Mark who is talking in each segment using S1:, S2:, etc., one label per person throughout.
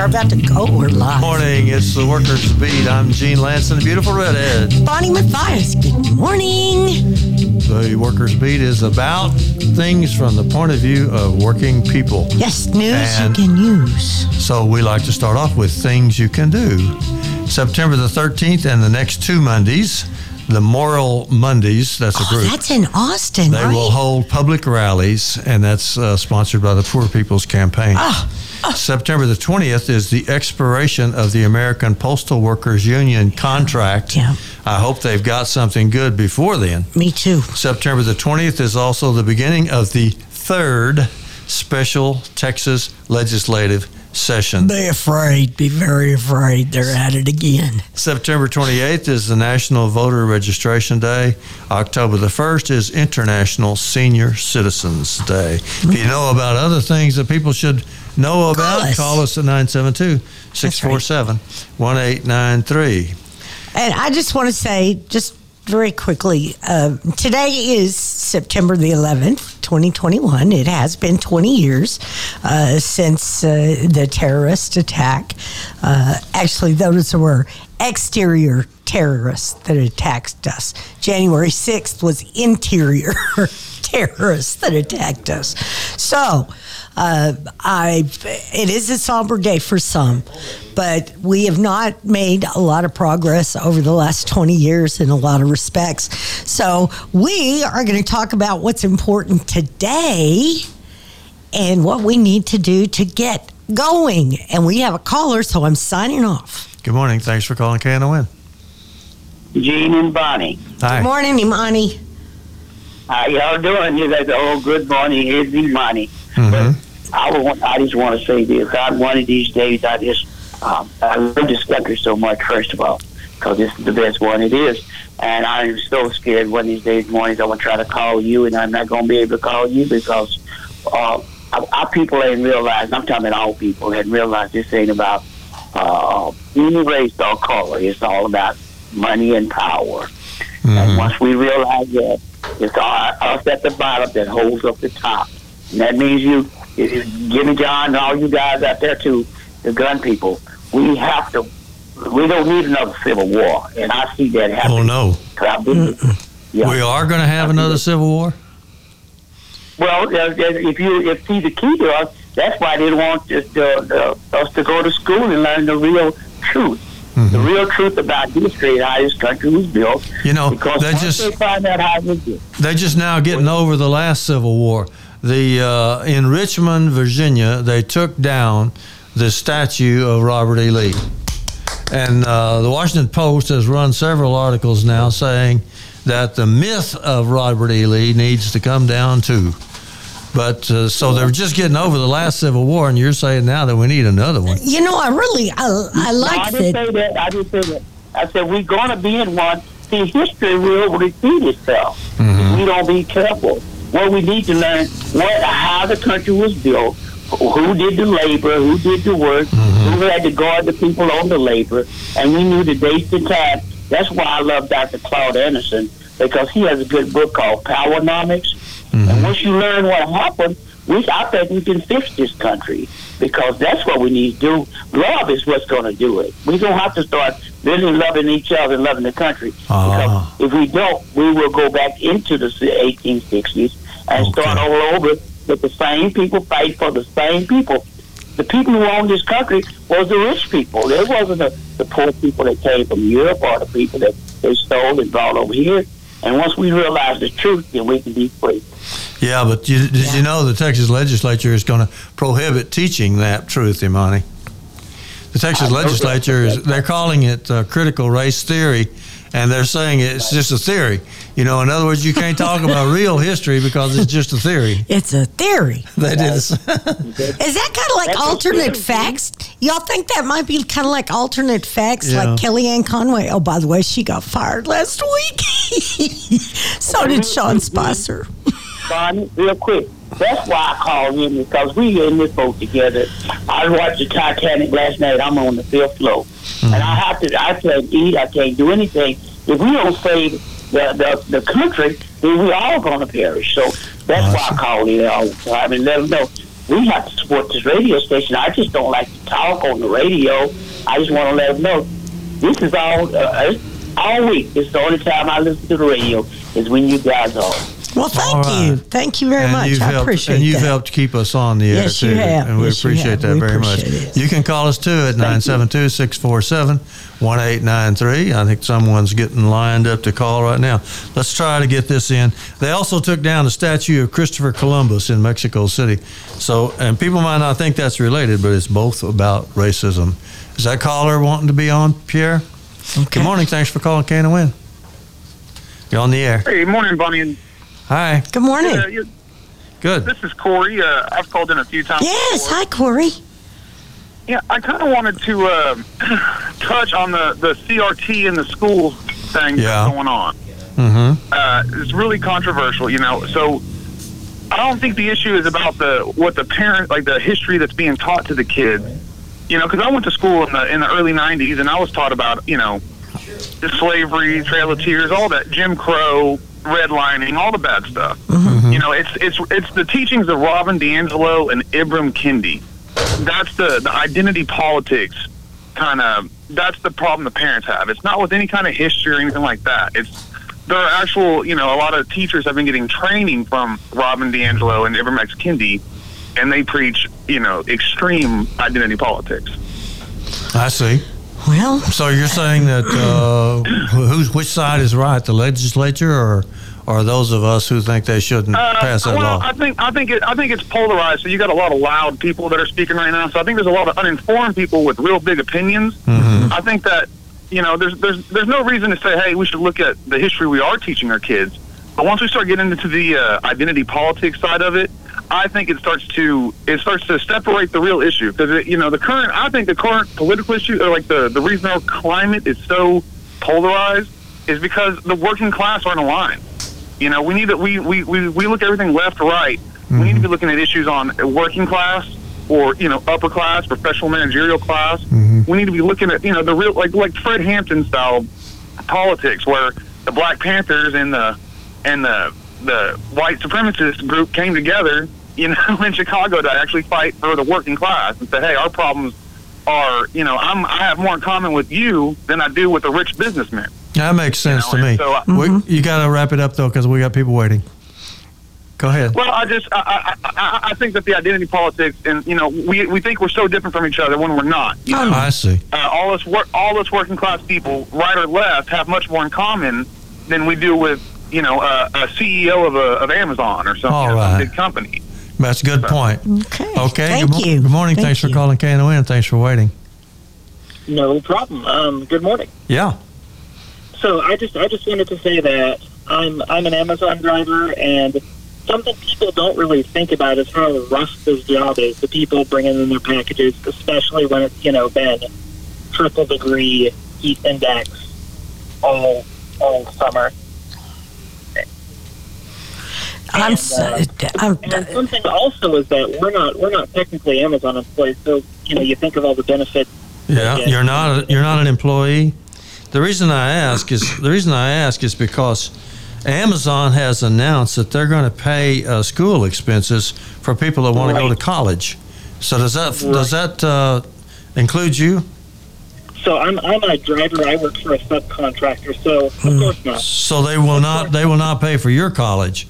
S1: are about to go. We're live.
S2: Morning, it's the Workers Beat. I'm Gene Lanson, the beautiful redhead.
S1: Bonnie Matthias, good morning.
S2: The Workers Beat is about things from the point of view of working people.
S1: Yes, news
S2: And-
S1: you can use.
S2: So we like to start off with things you can do. September the 13th and the next two Mondays, the Moral Mondays, that's a
S1: Oh,
S2: group.
S1: that's in Austin,
S2: They
S1: right?
S2: will hold public rallies, and that's uh, sponsored by the Poor People's Campaign.
S1: Ah,
S2: September the 20th is the expiration of the American Postal Workers Union contract.
S1: Yeah.
S2: I hope they've got something good before then.
S1: Me too.
S2: September the 20th is also the beginning of the third special Texas legislative session.
S1: Be afraid. Be very afraid. They're at it again.
S2: September 28th is the National Voter Registration Day. October the 1st is International Senior Citizens Day. If you know about other things that people should know about,
S1: us.
S2: call us at 972 647 1893.
S1: And I just want to say, just very quickly, uh, today is September the 11th, 2021. It has been 20 years uh, since uh, the terrorist attack. Uh, actually, those were exterior terrorists that attacked us. January 6th was interior terrorists that attacked us. So, uh, I it is a somber day for some, but we have not made a lot of progress over the last 20 years in a lot of respects. So, we are going to talk about what's important today and what we need to do to get going. And we have a caller, so I'm signing off.
S2: Good morning. Thanks for calling KNON.
S3: Gene and Bonnie.
S2: Hi.
S1: Good morning, Imani.
S3: How y'all doing? You guys, oh, good morning. Here's Imani.
S2: Mhm.
S3: I want, I just want to say this. God, one of these days, I just, um, I love this country so much. First of all, because this is the best one it is, and I'm so scared. One of these days, mornings, I'm gonna try to call you, and I'm not gonna be able to call you because uh, our, our people ain't realized. I'm talking about all people hadn't realized this ain't about uh, any race or color. It's all about money and power. And once we realize that, it's our, us at the bottom that holds up the top. And that means you, if- if Jimmy John and all you guys out there too, the gun people, we have to, we don't need another civil war. And I see that
S2: Oh,
S3: happening.
S2: no.
S3: 'Cause I've been- yeah.
S2: We are going to have another Civil War?
S3: Well, uh, if you if see the key to us, that's why they want us to, uh, us to go to school and learn the real truth, the real truth about and how this country was built.
S2: You know,
S3: because
S2: they just-
S3: they find out how it was built,
S2: They're just now getting over the last Civil War. The uh, in Richmond, Virginia, they took down the statue of Robert E. Lee, and uh, the Washington Post has run several articles now saying that the myth of Robert E. Lee needs to come down too. But uh, so they're just getting over the last Civil War, and you're saying now that we need another one.
S1: You know, I really, I, I
S3: No,
S1: like
S3: I didn't
S1: that.
S3: say that. I didn't say that. I said we're going to be in one. See, history will repeat itself. If we don't be careful. What we need to learn what how the country was built, who did the labor, who did the work, who had to guard the people on the labor, and we knew the dates and times. That's why I love Dr. Claude Anderson because he has a good book called Powernomics. And once you learn what happened, we I think we can fix this country because that's what we need to do. Love is what's going to do it. We don't have to start really loving each other and loving the country.
S2: Ah.
S3: Because if we don't, we will go back into the 1860s and
S2: Okay.
S3: start all over with the same people fight for the same people. The people who owned this country was the rich people. It wasn't the, the poor people that came from Europe or the people that they stole and brought over here. And once we realize the truth, then we can be free.
S2: Yeah, but you, did you know the Texas legislature is going to prohibit teaching that truth, Imani? The Texas
S3: I
S2: legislature is they're calling it uh, critical race theory, and they're saying it's just a theory. You know, in other words, you can't talk about real history because it's just a theory.
S1: It's a theory.
S2: They did. this-
S1: Is that kind of like
S3: That's
S1: alternate facts? Y'all think that might be kind of like alternate facts,
S2: Yeah.
S1: like Kellyanne Conway? Oh, by the way, she got fired last week. so did Sean Spicer.
S3: Bonnie, real quick. That's why I called in because we in this boat together. I watched the Titanic last night. I'm on the fifth floor, mm-hmm. and I have to. I can't eat. I can't do anything. If we don't save the the, the country, then we all going to perish. So that's why I call in all the time and let them know we have to support this radio station. I just don't like to talk on the radio. I just want to let them know this is all uh, all week. It's the only time I listen to the radio is when you guys are.
S1: Well, thank
S2: All
S1: you.
S2: right.
S1: Thank you very
S2: and
S1: much.
S2: You've
S1: I
S2: helped,
S1: appreciate
S2: and you've
S1: that.
S2: helped keep us on the air
S1: Yes,
S2: too,
S1: you have.
S2: and we
S1: Yes, you
S2: appreciate
S1: have.
S2: that
S1: We
S2: very much.
S1: it.
S2: You can call us too at 972-647-1893. I think someone's getting lined up to call right now. Let's try to get this in. They also took down the statue of Christopher Columbus in Mexico City. So, and people might not think that's related, but it's both about racism. Is that caller wanting to be on, Pierre? Good morning. Thanks for calling KNON. You're on the air.
S4: Hey, morning, Bonnie. And,
S2: Hi.
S1: Good morning.
S4: uh, you-
S2: Good.
S4: this is Corey. Uh, I've called in a few times.
S1: yes.
S4: before.
S1: Hi, Corey.
S4: Yeah, I kind of wanted to uh, touch on the, the CRT in the school thing
S2: Yeah.
S4: that's going on.
S2: Mm-hmm.
S4: Uh, it's really controversial, you know. So I don't think the issue is about the what the parent like the history that's being taught to the kids. You know, because I went to school in the in the early '90s, and I was taught about you know the slavery, Trail of Tears, all that, Jim Crow, redlining, all the bad stuff. Mm-hmm. You know, it's it's it's the teachings of Robin DiAngelo and Ibram Kendi. That's the the identity politics kind of. That's the problem the parents have. It's not with any kind of history or anything like that. It's there are actual, you know, a lot of teachers have been getting training from Robin DiAngelo and Ibram X. Kendi, and they preach, you know, extreme identity politics.
S2: I see.
S1: Well,
S2: So you're saying that uh, who's which side is right, the legislature or or those of us who think they shouldn't pass that
S4: Uh, well,
S2: law?
S4: I think I think it, I think it's polarized. So you got a lot of loud people that are speaking right now. So I think there's a lot of uninformed people with real big opinions.
S2: Mm-hmm.
S4: I think that you know there's there's there's no reason to say hey we should look at the history we are teaching our kids. But once we start getting into the uh, identity politics side of it, I think it starts to it starts to separate the real issue because you know the current I think the current political issue or like the the reason our climate is so polarized is because the working class aren't aligned. You know, we need to we we, we, we look at everything left right. We need to be mm-hmm. looking at issues on working class or you know upper class, professional managerial class. Mm-hmm. We need to be looking at you know the real like like Fred Hampton style politics where the Black Panthers and the and the the white supremacist group came together, you know, in Chicago to actually fight for the working class and say, hey, our problems are, you know, I'm I have more in common with you than I do with the rich businessman.
S2: that makes sense
S4: You know,
S2: to me.
S4: and so I-
S2: we, you got to wrap it up though, because we got people waiting. Go ahead.
S4: Well, I just I, I, I, I think that the identity politics and you know we we think we're so different from each other when we're not. You oh, know,
S2: I see.
S4: uh, all us work all us working class people, right or left, have much more in common than we do with you know uh, a, a CEO of a, of Amazon or some,
S2: All
S4: you know, some big company.
S2: That's a good point.
S1: okay.
S2: Okay.
S1: Thank
S2: good,
S1: you.
S2: Good morning.
S1: Thank
S2: Thanks
S1: you.
S2: for calling KNON. Thanks for waiting.
S5: No problem. Um, good morning.
S2: Yeah.
S5: So I just I just wanted to say that I'm I'm an Amazon driver, and something people don't really think about is how rough this job is. The people bringing in their packages, especially when it's you know been triple degree heat index all all summer.
S1: I'm,
S5: And, uh,
S1: I'm
S5: And something also is that we're not we're not technically Amazon employees, so you know you think of all the benefits.
S2: Yeah.
S5: Yeah.
S2: You're not. A, you're not an employee. The reason I ask is the reason I ask is because Amazon has announced that they're going to pay uh, school expenses for people that want to go to college. So does that does that uh, include you?
S5: So I'm I'm a driver. I work for a subcontractor, so of
S2: Hmm.
S5: course not.
S2: So they will not they will not pay for your college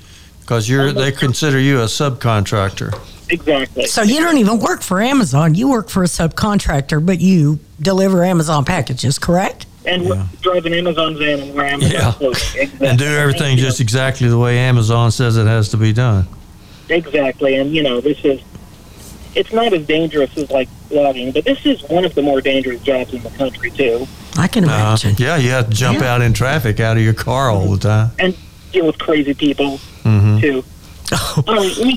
S2: because you're they consider you a subcontractor.
S5: Exactly.
S1: so you don't even work for Amazon. You work for a subcontractor, but you deliver Amazon packages, correct?
S5: and we drive an Amazon van and wear Amazon
S2: Yeah.
S5: clothing. Exactly.
S2: And do everything
S5: You know,
S2: just exactly the way Amazon says it has to be done.
S5: exactly. And you know, this is it's not as dangerous as like logging, but this is one of the more dangerous jobs in the country too.
S1: I can
S2: Uh,
S1: imagine.
S2: yeah, you have to jump
S1: Yeah.
S2: out in traffic out of your car all the time.
S5: And deal with crazy people
S2: hmm
S5: too. All right, let me-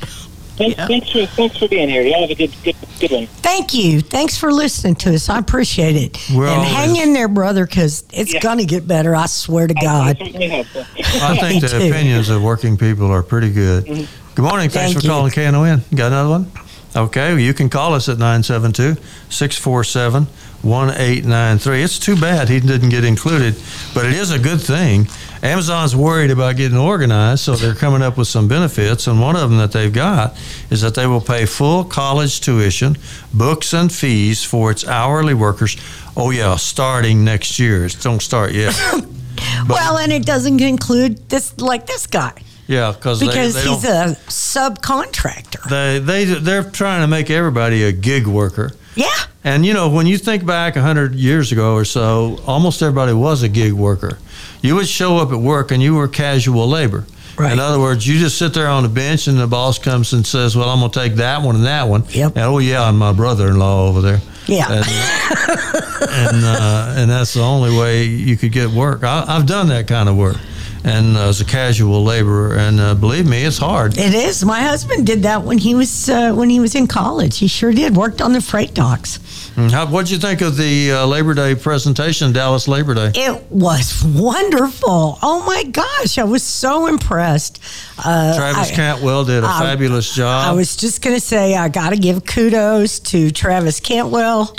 S5: thanks,
S1: Yeah.
S5: thanks for thanks for being here. You have a good good good one.
S1: Thank you. Thanks for listening to us. I appreciate it.
S2: We're
S1: and
S2: always-
S1: hang in there, brother, because it's
S5: Yeah.
S1: going to get better. I swear to God.
S5: certainly hope so.
S2: I think the
S1: too.
S2: opinions of working people are pretty good. Good morning. Thanks
S1: Thank
S2: for
S1: you.
S2: calling KNON. Got another one? Okay, well, you can call us at 972 647 1893. It's too bad he didn't get included, but it is a good thing. Amazon's worried about getting organized, so they're coming up with some benefits. And one of them that they've got is that they will pay full college tuition, books, and fees for its hourly workers. Oh, yeah, starting next year. It don't start yet.
S1: well, and it doesn't include this, like this guy.
S2: Yeah, because
S1: because
S2: they, they
S1: he's a subcontractor.
S2: they they they're trying to make everybody a gig worker.
S1: Yeah,
S2: And you know, when you think back 100 years ago or so, almost everybody was a gig worker. You would show up at work and you were casual labor.
S1: Right.
S2: In other words, you just sit there on the bench and the boss comes and says, Well, I'm going to take that one and that one.
S1: Yep.
S2: And, oh, yeah, and my brother in law over there.
S1: Yeah.
S2: And, and, uh, and that's the only way you could get work. I, I've done that kind of work. And uh, as a casual laborer, and uh, believe me, it's hard.
S1: it is. My husband did that when he was uh, when he was in college. He sure did. Worked on the freight docks.
S2: How, what'd you think of the uh, Labor Day presentation, Dallas Labor Day?
S1: It was wonderful. Oh my gosh, I was so impressed. Uh,
S2: Travis
S1: I-
S2: Cantwell did a
S1: I-
S2: fabulous job.
S1: I was just going to say I got to give kudos to Travis Cantwell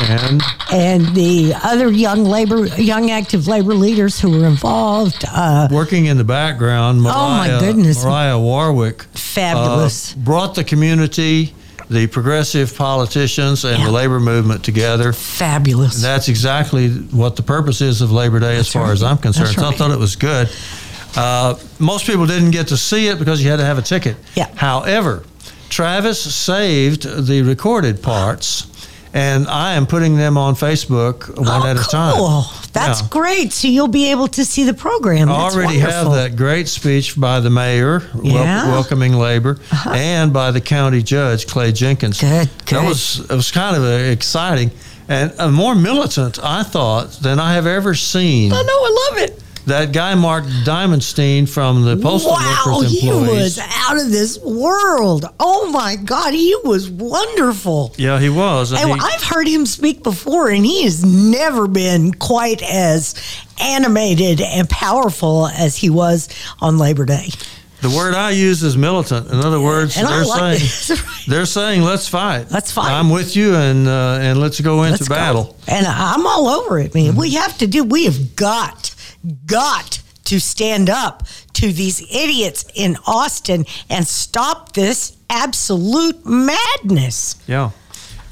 S2: and
S1: and the other young labor, young active labor leaders who were involved. Uh,
S2: working in the background, Mariah,
S1: Oh, my goodness.
S2: Mariah Warwick uh,
S1: Fabulous.
S2: brought the community, the progressive politicians, and
S1: Yeah.
S2: the labor movement together.
S1: fabulous.
S2: That's exactly what the purpose is of Labor Day, as far
S1: right.
S2: as I'm concerned.
S1: That's
S2: So I thought it was good. Uh, most people didn't get to see it because you had to have a ticket.
S1: Yeah.
S2: However, Travis saved the recorded parts, and I am putting them on Facebook one
S1: oh,
S2: at a
S1: cool.
S2: time.
S1: That's
S2: Yeah.
S1: great. So you'll be able to see the program.
S2: I
S1: That's
S2: already have that great speech by the mayor wel-
S1: Yeah. Uh-huh.
S2: welcoming labor and by the county judge Clay Jenkins.
S1: Good, good.
S2: That was it was kind of uh, exciting and uh, more militant I thought than I have ever seen.
S1: I know. I love it.
S2: That guy Mark Dimondstein from the postal
S1: wow,
S2: workers
S1: he
S2: employees.
S1: was out of this world. Oh my God, he was wonderful.
S2: yeah, he was. and
S1: And
S2: he-
S1: I've heard him speak before, and he has never been quite as animated and powerful as he was on Labor Day.
S2: the word I use is militant. In other words,
S1: And
S2: they're
S1: like
S2: saying they're saying let's fight.
S1: Let's fight.
S2: I'm with you and uh, and let's go into
S1: Let's go.
S2: battle.
S1: And I'm all over it, man. We have to do, we have got, got to stand up to these idiots in Austin and stop this absolute madness.
S2: Yeah.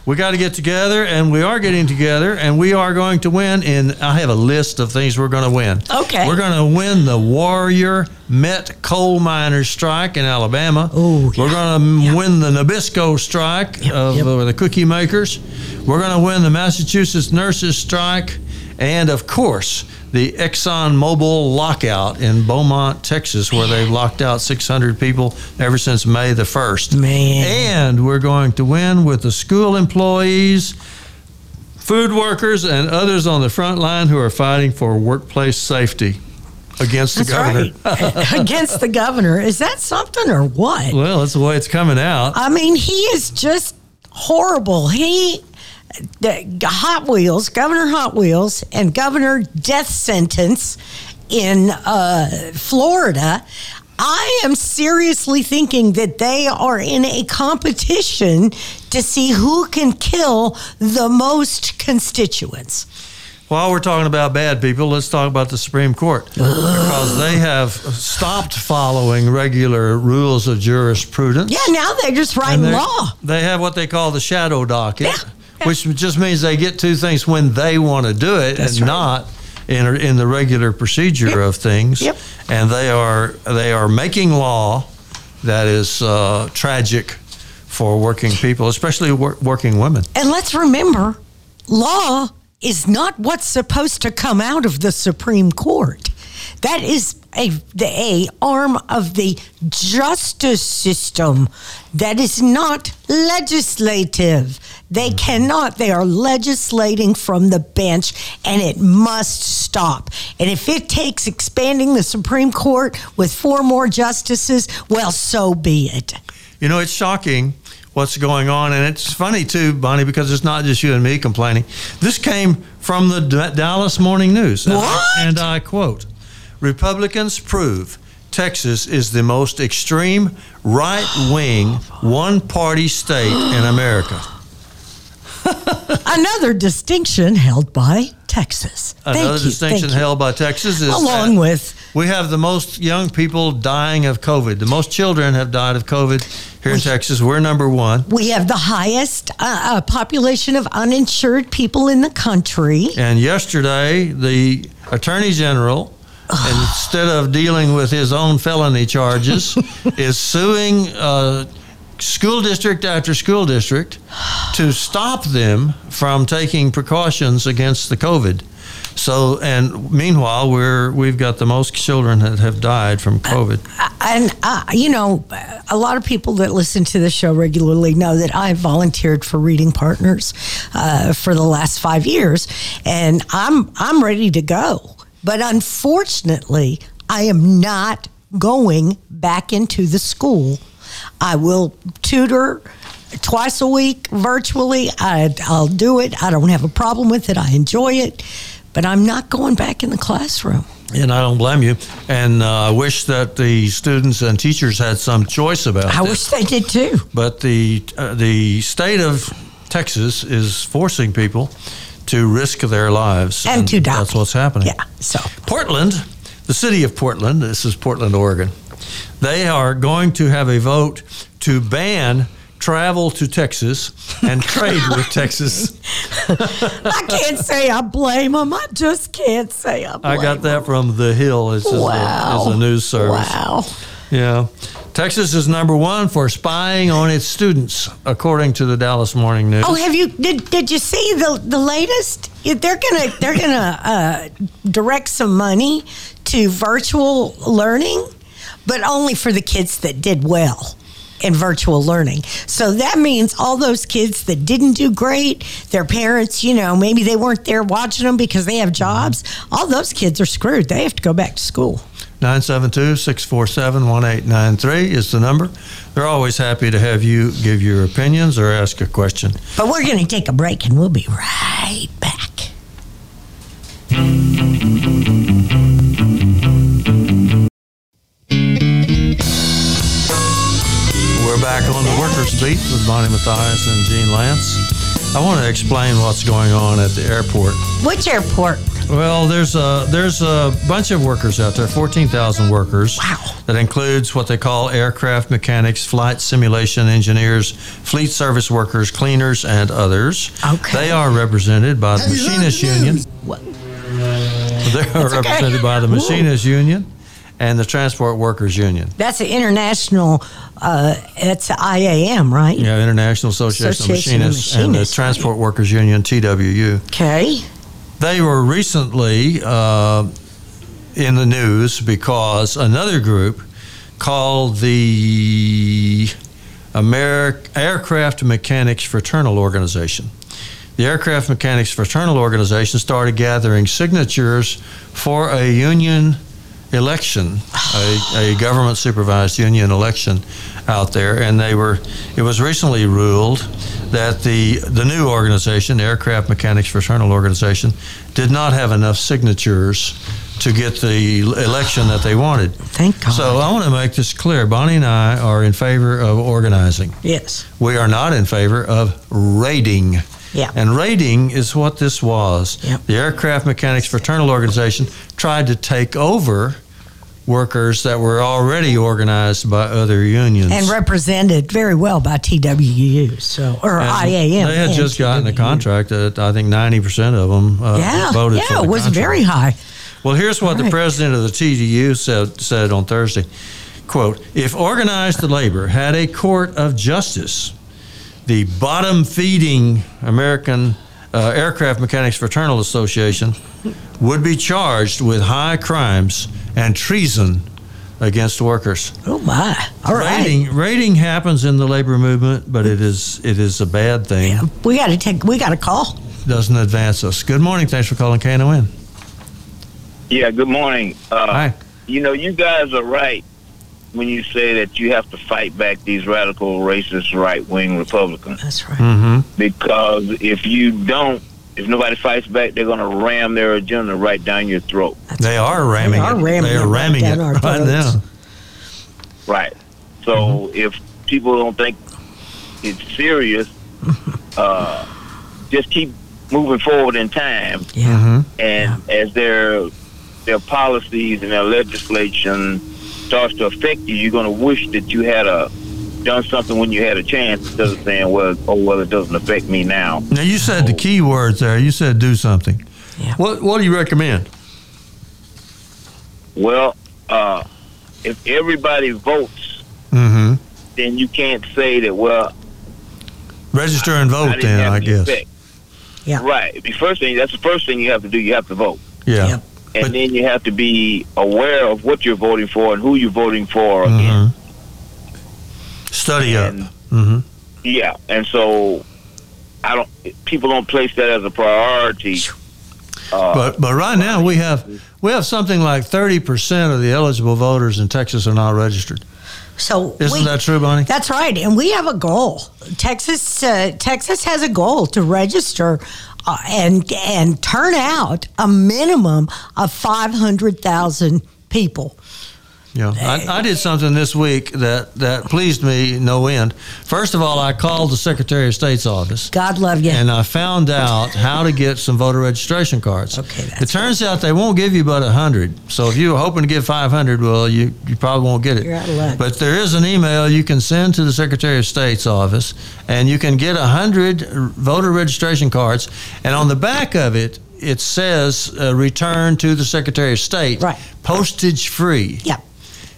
S2: We got to get together, and we are getting together, and we are going to win. And I have a list of things we're going to win.
S1: Okay.
S2: We're going to win the Warrior Met Coal Miners Strike in Alabama.
S1: Oh,
S2: We're going to win the Nabisco Strike of
S1: yep.
S2: uh, the cookie makers. We're going to win the Massachusetts Nurses Strike, and of course, the Exxon Mobil lockout in Beaumont, Texas, where they've locked out 600 people ever since May the 1st.
S1: Man.
S2: And we're going to win with the school employees, food workers, and others on the front line who are fighting for workplace safety against the
S1: That's
S2: governor.
S1: right. Against the governor. Is that something or what?
S2: Well, that's the way it's coming out.
S1: I mean, he is just horrible. He, Hot Wheels, Governor Hot Wheels, and Governor Death Sentence in uh, Florida. I am seriously thinking that they are in a competition to see who can kill the most constituents.
S2: While we're talking about bad people, let's talk about the Supreme Court because they have stopped following regular rules of jurisprudence.
S1: Yeah, now they're just writing law.
S2: They have what they call the shadow docket,
S1: Yeah, yeah.
S2: Which just means they get to things when they want to do it
S1: That's
S2: and
S1: right.
S2: not in in the regular procedure
S1: Yep.
S2: of things.
S1: Yep.
S2: And they are they are making law that is uh, tragic for working people, especially wor- working women.
S1: And let's remember, law is not what's supposed to come out of the Supreme Court. That is a the a arm of the justice system that is not legislative. They cannot. They are legislating from the bench, and it must stop. And if it takes expanding the Supreme Court with four more justices, well, so be it.
S2: You know, it's shocking what's going on, and it's funny too, Bonnie, because it's not just you and me complaining. This came from the D- Dallas Morning News, and I-
S1: What?
S2: and I quote: "Republicans prove Texas is the most extreme right wing one party state in America.
S1: Another distinction held by Texas.
S2: Another
S1: you,
S2: distinction held by Texas is
S1: along with
S2: we have the most young people dying of COVID. The most children have died of COVID here in Texas. We're number one.
S1: we have the highest uh, uh, population of uninsured people in the country.
S2: And yesterday, the Attorney General, instead of dealing with his own felony charges, is suing uh, school district after school district to stop them from taking precautions against the COVID. So, and meanwhile, we're we've got the most children that have died from COVID.
S1: And, uh, you know, a lot of people that listen to the show regularly know that I've volunteered for Reading Partners uh, for the last five years, and I'm, I'm ready to go. But unfortunately, I am not going back into the school. I will tutor twice a week virtually. I, I'll do it. I don't have a problem with it. I enjoy it. But I'm not going back in the classroom.
S2: And I don't blame you. And uh, I wish that the students and teachers had some choice about
S1: it.
S2: I
S1: wish they did too.
S2: But the uh, the state of Texas is forcing people to risk their lives,
S1: And to die.
S2: That's what's happening.
S1: Yeah. So
S2: Portland, the city of Portland. This is Portland, Oregon. They are going to have a vote to ban travel to Texas and trade with Texas.
S1: I can't say I blame them. I just can't say I blame
S2: I got that from The Hill as, as,
S1: Wow.
S2: a, as a news service.
S1: Wow.
S2: Yeah. Texas is number one for spying on its students, according to the Dallas Morning News.
S1: Oh, have you did did you see the the latest? They're gonna they're gonna uh, direct some money to virtual learning, but only for the kids that did well in virtual learning. So that means all those kids that didn't do great, their parents, you know, maybe they weren't there watching them because they have jobs. All those kids are screwed. They have to go back to school.
S2: 972 647 1893 is the number. They're always happy to have you give your opinions or ask a question.
S1: But we're going to take a break and we'll be right back.
S2: Back on the Workers Beat with Bonnie Matthias and Gene Lantz. I want to explain what's going on at the airport.
S1: Which airport?
S2: Well, there's a there's a bunch of workers out there, fourteen thousand workers.
S1: Wow.
S2: That includes what they call aircraft mechanics, flight simulation engineers, fleet service workers, cleaners, and others.
S1: Okay.
S2: They are represented by the
S6: Have
S2: Machinists
S6: the
S2: Union.
S1: What?
S2: They are
S1: okay.
S2: represented by the Machinists Union and the Transport Workers Union.
S1: That's an international. Uh, it's IAM, right?
S2: Yeah, International Association,
S1: Association
S2: of
S1: of
S2: Machinists, and the
S1: Machinists,
S2: Transport Workers Union (TWU).
S1: Okay.
S2: They were recently uh, in the news because another group called the Ameri- Aircraft Mechanics Fraternal Organization. The Aircraft Mechanics Fraternal Organization started gathering signatures for a union election, a, a government supervised union election out there, and they were. It was recently ruled that the the new organization, the Aircraft Mechanics Fraternal Organization, did not have enough signatures to get the election that they wanted.
S1: Thank God.
S2: So I want to make this clear. Bonnie and I are in favor of organizing.
S1: yes.
S2: We are not in favor of raiding.
S1: Yeah.
S2: And raiding is what this was.
S1: Yep.
S2: The Aircraft Mechanics Fraternal Organization tried to take over workers that were already organized by other unions.
S1: And represented very well by TWU, so or
S2: And
S1: IAM.
S2: They had just gotten a contract that I think 90% of them uh,
S1: Yeah,
S2: voted for
S1: yeah,
S2: the
S1: it was
S2: contract.
S1: very high.
S2: Well, here's what the president of the TDU said, said on Thursday. Quote, if organized labor had a court of justice, the bottom feeding American uh, Aircraft Mechanics Fraternal Association would be charged with high crimes and treason against workers.
S1: Oh my! All right,
S2: Raiding, raiding happens in the labor movement, but it is it is a bad thing.
S1: we got to take. We got a call.
S2: Doesn't advance us. Good morning. Thanks for calling KNON.
S7: Yeah, good morning. Uh,
S2: Hi.
S7: You know, you guys are right when you say that you have to fight back these radical, racist, right wing Republicans.
S1: That's right.
S2: Mm-hmm.
S7: Because if you don't, if nobody fights back, they're going to ram their agenda right down your throat.
S2: They are ramming
S1: They are
S2: it.
S1: ramming
S2: they
S1: it
S2: are
S1: right
S2: ramming
S1: down
S2: it
S1: our
S2: right
S1: throats.
S2: now.
S7: Right. So
S2: Mm-hmm.
S7: if people don't think it's serious, uh, just keep moving forward in time.
S1: Yeah.
S7: And as their their policies and their legislation starts to affect you, you're going to wish that you had a done something when you had a chance instead of saying, "Well, oh well, it doesn't affect me now."
S2: Now you said the key words there. You said do something.
S1: Yeah.
S2: What What do you recommend?
S7: Well, uh, if everybody votes,
S2: Mm-hmm.
S7: then you can't say that. Well,
S2: Register and vote.
S7: didn't
S2: Then I guess.
S7: effect.
S1: Yeah.
S7: Right. The first thing that's the first thing you have to do. You have to vote.
S2: Yeah.
S1: Yep.
S7: And
S2: But-
S7: then you have to be aware of what you're voting for and who you're voting for.
S2: Mhm.
S7: Again.
S2: Study up. Mm-hmm.
S7: Yeah, and so I don't. People don't place that as a priority. Uh,
S2: But but right now we have we have something like thirty percent of the eligible voters in Texas are not registered.
S1: So
S2: Isn't
S1: we-
S2: that true, Bonnie?
S1: That's right, and we have a goal. Texas, uh, Texas has a goal to register uh, and and turn out a minimum of five hundred thousand people.
S2: Yeah, I, I did something this week that, that pleased me no end. First of all, I called the Secretary of State's office.
S1: God love you.
S2: And I found out how to get some voter registration cards.
S1: Okay, that's
S2: it turns out they won't give you but a hundred. So if you were hoping to get five hundred, well, you, you probably won't get it.
S1: You're out of luck.
S2: But there is an email you can send to the Secretary of State's office, and you can get a hundred voter registration cards. And on the back of it, it says uh, "Return to the Secretary of State."
S1: Right.
S2: Postage free.
S1: Yep.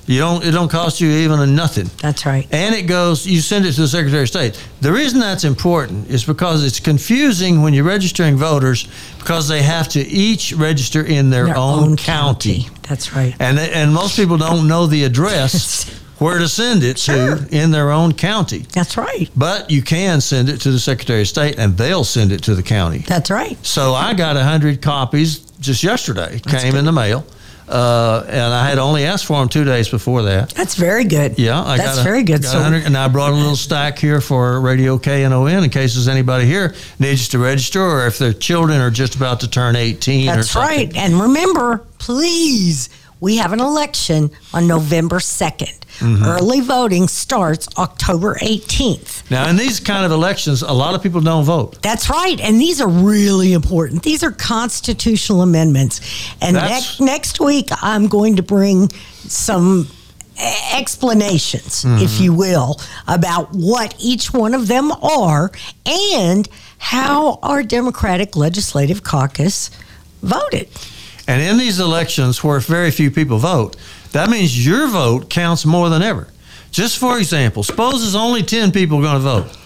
S2: You don't. It don't cost you even a nothing.
S1: That's right.
S2: And it goes, you send it to the Secretary of State. The reason that's important is because it's confusing when you're registering voters because they have to each register in their,
S1: Their
S2: own, county.
S1: That's right.
S2: And, they, and most people don't know the address where to send it
S1: Sure.
S2: to in their own county.
S1: That's right.
S2: But you can send it to the Secretary of State and they'll send it to the county.
S1: That's right.
S2: So I got 100 copies just yesterday,
S1: That's
S2: came in the mail. Uh, and I had only asked for them two days before that.
S1: That's very good.
S2: Yeah, I
S1: That's
S2: got a,
S1: very good. So-
S2: and I brought a little stack here for Radio KNON in case there's anybody here needs to register, or if their children are just about to turn 18 or
S1: That's right. And remember, please, we have an election on November 2nd.
S2: Mm-hmm.
S1: Early voting starts October 18th.
S2: Now, in these kind of elections, a lot of people don't vote.
S1: That's right. And these are really important. These are constitutional amendments. And
S2: That's-
S1: next, next week, I'm going to bring some explanations, if you will, about what each one of them are and how our Democratic Legislative Caucus voted.
S2: And in these elections where very few people vote, that means your vote counts more than ever. Just for example, suppose there's only 10 people going to vote.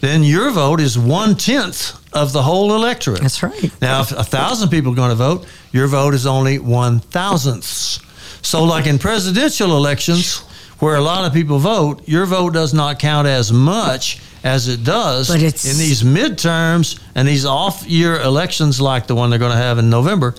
S2: Then your vote is one tenth of the whole electorate.
S1: That's right.
S2: Now, if a thousand people are going to vote, your vote is only one thousandths. So, like in presidential elections, where a lot of people vote, your vote does not count as much as it does in these midterms and these off-year elections, like the one they're going to have in November,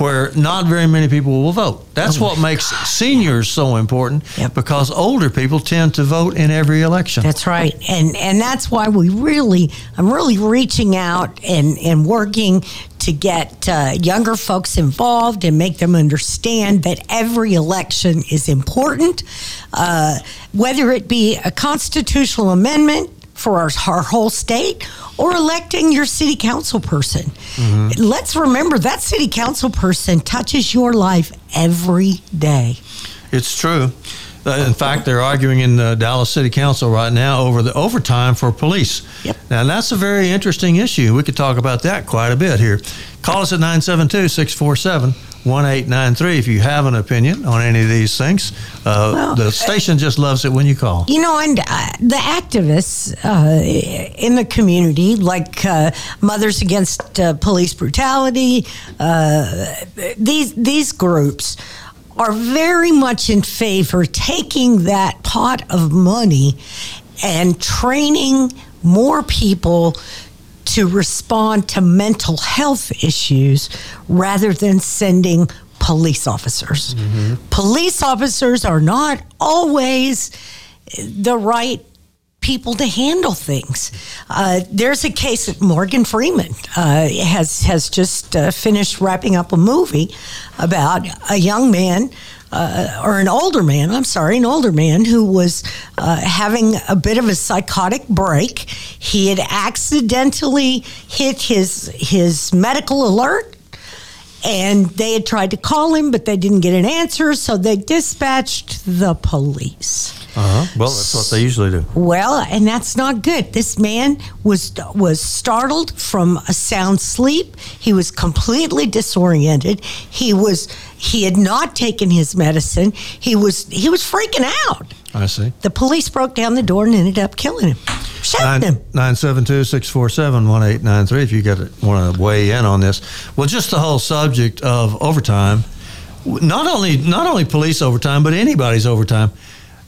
S2: where not very many people will vote. That's what makes seniors so important
S1: Yep.
S2: because older people tend to vote in every election.
S1: That's right, and and that's why we really, I'm really reaching out and and working to get uh, younger folks involved and make them understand that every election is important, uh, whether it be a constitutional amendment for our, our whole state or electing your city council person. Let's remember that city council person touches your life every day.
S2: It's true. Uh, in fact, they're arguing in the Dallas City Council right now over the overtime for police.
S1: Yep.
S2: Now, that's a very interesting issue. We could talk about that quite a bit here. Call us at 972 647 1893 if you have an opinion on any of these things. Uh,
S1: Well,
S2: the station just loves it when you call.
S1: You know, and uh, the activists uh, in the community, like uh, Mothers Against uh, Police Brutality, uh, these these groups are very much in favor taking that pot of money and training more people to respond to mental health issues rather than sending police officers. Police officers are not always the right people to handle things. Uh, there's a case that Morgan Freeman uh, has has just uh, finished wrapping up a movie about a young man uh, or an older man, I'm sorry, an older man who was uh, having a bit of a psychotic break. He had accidentally hit his his medical alert and they had tried to call him, but they didn't get an answer, so they dispatched the police.
S2: Uh-huh. Well, that's what they usually do.
S1: Well, and that's not good. This man was was startled from a sound sleep. He was completely disoriented. He was he had not taken his medicine. He was he was freaking out.
S2: I see.
S1: The police broke down the door and ended up killing him, shooting him.
S2: 972-647-1893 if you got want to weigh in on this. Well, just the whole subject of overtime. Not only not only police overtime, but anybody's overtime.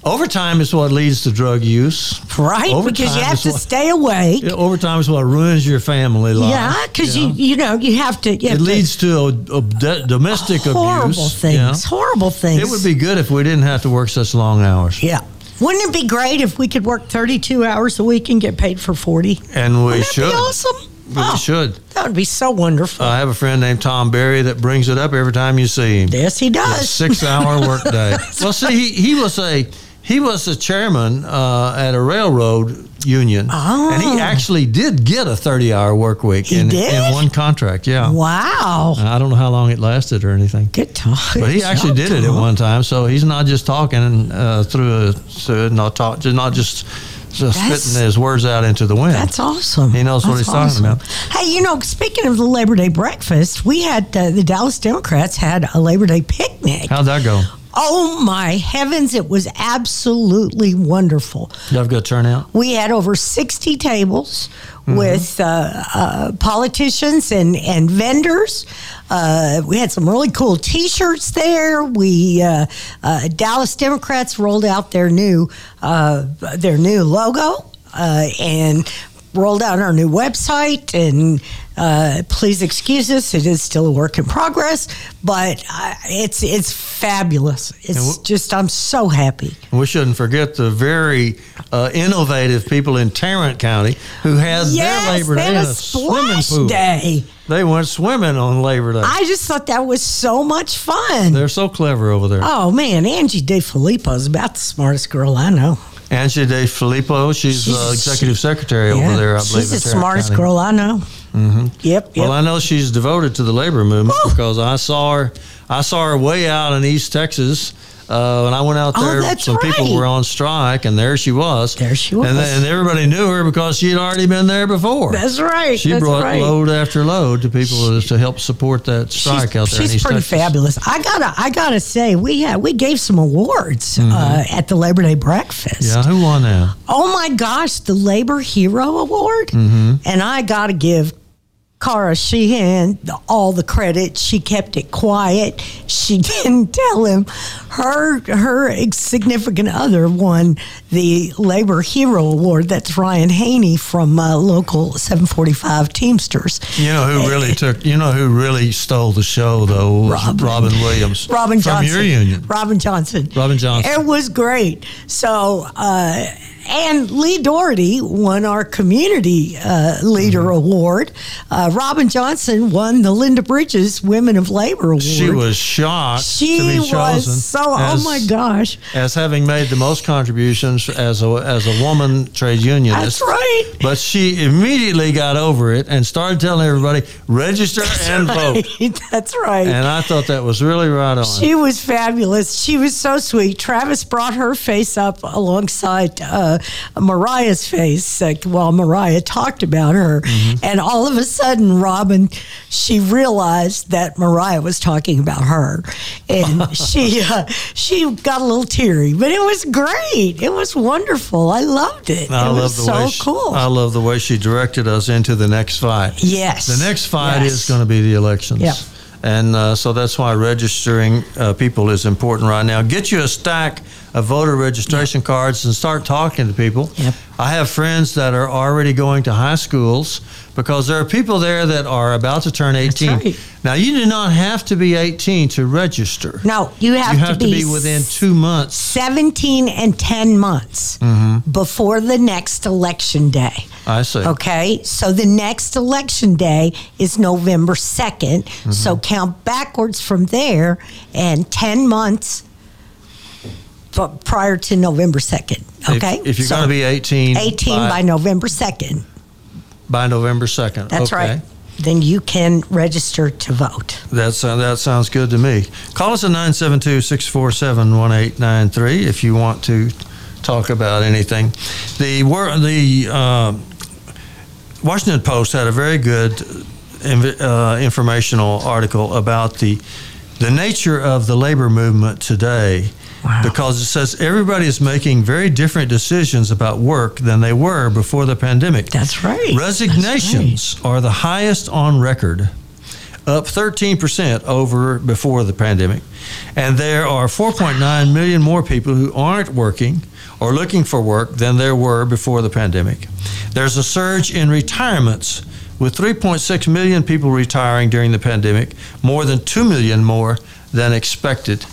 S2: Overtime is what leads to drug use.
S1: Right,
S2: Overtime
S1: because you have to
S2: what-
S1: stay awake.
S2: Yeah, overtime is what ruins your family life.
S1: Yeah, because you,
S2: know?
S1: you know you have to. You have
S2: it
S1: to-
S2: leads to a, a de- domestic
S1: horrible
S2: abuse.
S1: things.
S2: you know?
S1: Horrible things.
S2: It would be good if we didn't have to work such long hours.
S1: Yeah. Wouldn't it be great if we could work 32 hours a week and get paid for 40?
S2: And we
S1: Wouldn't that
S2: should.
S1: be awesome?
S2: We
S1: Oh,
S2: should.
S1: That would be so wonderful.
S2: I have a friend named Tom Berry that brings it up every time you see him.
S1: yes, he does.
S2: six-hour workday. well, see, he, he was a he was a chairman uh, at a railroad union, and he
S1: Oh.
S2: actually did get a thirty-hour work week
S1: He
S2: in,
S1: did?
S2: in one contract. Yeah,
S1: Wow.
S2: I don't know how long it lasted or anything.
S1: Good talk.
S2: But he actually did it at one time, so he's not just talking uh, through a so not talk, just not just, just
S1: That's-
S2: spitting his words out into the wind.
S1: That's awesome.
S2: He knows what
S1: That's
S2: he's talking about.
S1: Hey, you know, speaking of the Labor Day breakfast, we had uh, the Dallas Democrats had a Labor Day picnic.
S2: How'd that go?
S1: Oh my heavens, it was absolutely wonderful.
S2: You have a good turnout.
S1: We had over 60 tables
S2: Mm-hmm.
S1: with uh, uh, politicians and, and vendors. Uh, we had some really cool t shirts there. We uh, uh, Dallas Democrats rolled out their new, uh, their new logo uh, and rolled out our new website and uh, please excuse us it is still a work in progress but uh, it's it's fabulous it's just i'm so happy
S2: We shouldn't forget the very uh, innovative people in Tarrant County who had
S1: yes
S2: their Labor Day
S1: had
S2: a
S1: a
S2: swimming pool.
S1: day
S2: They went swimming on Labor Day.
S1: i just thought that was so much fun
S2: They're so clever over there.
S1: oh man angie de filippo is about the smartest girl i know
S2: Angie De Filippo, she's,
S1: She's-
S2: uh, executive secretary over
S1: Yeah,
S2: there, I believe.
S1: she's the smartest
S2: County.
S1: girl i know mm-hmm. yep yep
S2: Well, I know she's devoted to the labor movement because I saw her. I saw her way out in East Texas. Uh, when I went out
S1: Oh,
S2: there,
S1: that's
S2: some people were on strike, and there she was.
S1: There she
S2: and,
S1: was.
S2: then- and everybody knew her because she had already been there before.
S1: that's right
S2: she
S1: that's
S2: brought
S1: right.
S2: load after load to people to help support that strike
S1: she's,
S2: out there. in
S1: she's
S2: East
S1: pretty
S2: Texas.
S1: fabulous. I gotta, I gotta say, we had, we gave some awards
S2: Mm-hmm.
S1: uh, at the Labor Day breakfast.
S2: Yeah, who won that?
S1: Oh my gosh, the Labor Hero Award,
S2: Mm-hmm.
S1: and I gotta give Cara Sheehan all the credit. She kept it quiet. She didn't tell him. Her her significant other won the Labor Hero Award. That's Ryan Haney from uh, local 745 Teamsters.
S2: You know who really took? You know who really stole the show though?
S1: Robin.
S2: Robin, Williams.
S1: Robin
S2: from
S1: Johnson.
S2: your union.
S1: Robin Johnson.
S2: Robin Johnson.
S1: It was great. So, uh, and Lee Doherty won our Community uh, Leader
S2: Mm-hmm.
S1: Award. Uh, Robin Johnson won the Linda Bridges Women of Labor Award.
S2: She was shocked
S1: She
S2: to be
S1: was
S2: chosen.
S1: so.
S2: as-
S1: oh my gosh,
S2: as having made the most contributions as a as a woman trade unionist.
S1: that's right.
S2: But she immediately got over it and started telling everybody register and vote.
S1: That's right.
S2: And I thought that was really right on.
S1: She was fabulous. She was so sweet. Travis brought her face up alongside uh, Mariah's face uh, while Mariah talked about her.
S2: Mm-hmm.
S1: And all of a sudden, Robin, she realized that Mariah was talking about her. And she, uh, she got a little teary, but it was great. It was wonderful. I loved it.
S2: I
S1: it
S2: love
S1: was
S2: the
S1: so
S2: way she,
S1: cool.
S2: I love the way she directed us into the next fight.
S1: yes.
S2: The next fight
S1: Yes.
S2: is going to be the elections.
S1: Yep.
S2: And uh, so that's why registering uh, people is important right now. Get you a stack of voter registration cards and start talking to people.
S1: Yep.
S2: I have friends that are already going to high schools because there are people there that are about to turn 18.
S1: right.
S2: Now, you do not have to be 18 to register.
S1: No, you have,
S2: you have
S1: to, be,
S2: within two months.
S1: 17 and 10 months
S2: Mm-hmm.
S1: before the next election day.
S2: I see.
S1: Okay, so the next election day is November 2nd.
S2: Mm-hmm.
S1: So count backwards from there, and 10 months prior to November 2nd. Okay?
S2: If, you're
S1: So,
S2: going to be 18,
S1: 18 by, November 2nd.
S2: By November 2nd.
S1: That's
S2: okay.
S1: right. Then you can register to vote.
S2: That's, uh, that sounds good to me. Call us at 972 647 1893 if you want to talk about anything. The, wor- the uh, Washington Post had a very good uh, informational article about the, the nature of the labor movement today.
S1: Wow.
S2: Because it says everybody is making very different decisions about work than they were before the pandemic.
S1: That's right.
S2: Resignations are the highest on record, up 13% over before the pandemic. And there are 4.9 million more people who aren't working or looking for work than there were before the pandemic. There's a surge in retirements with 3.6 million people retiring during the pandemic, more than 2 million more than expected.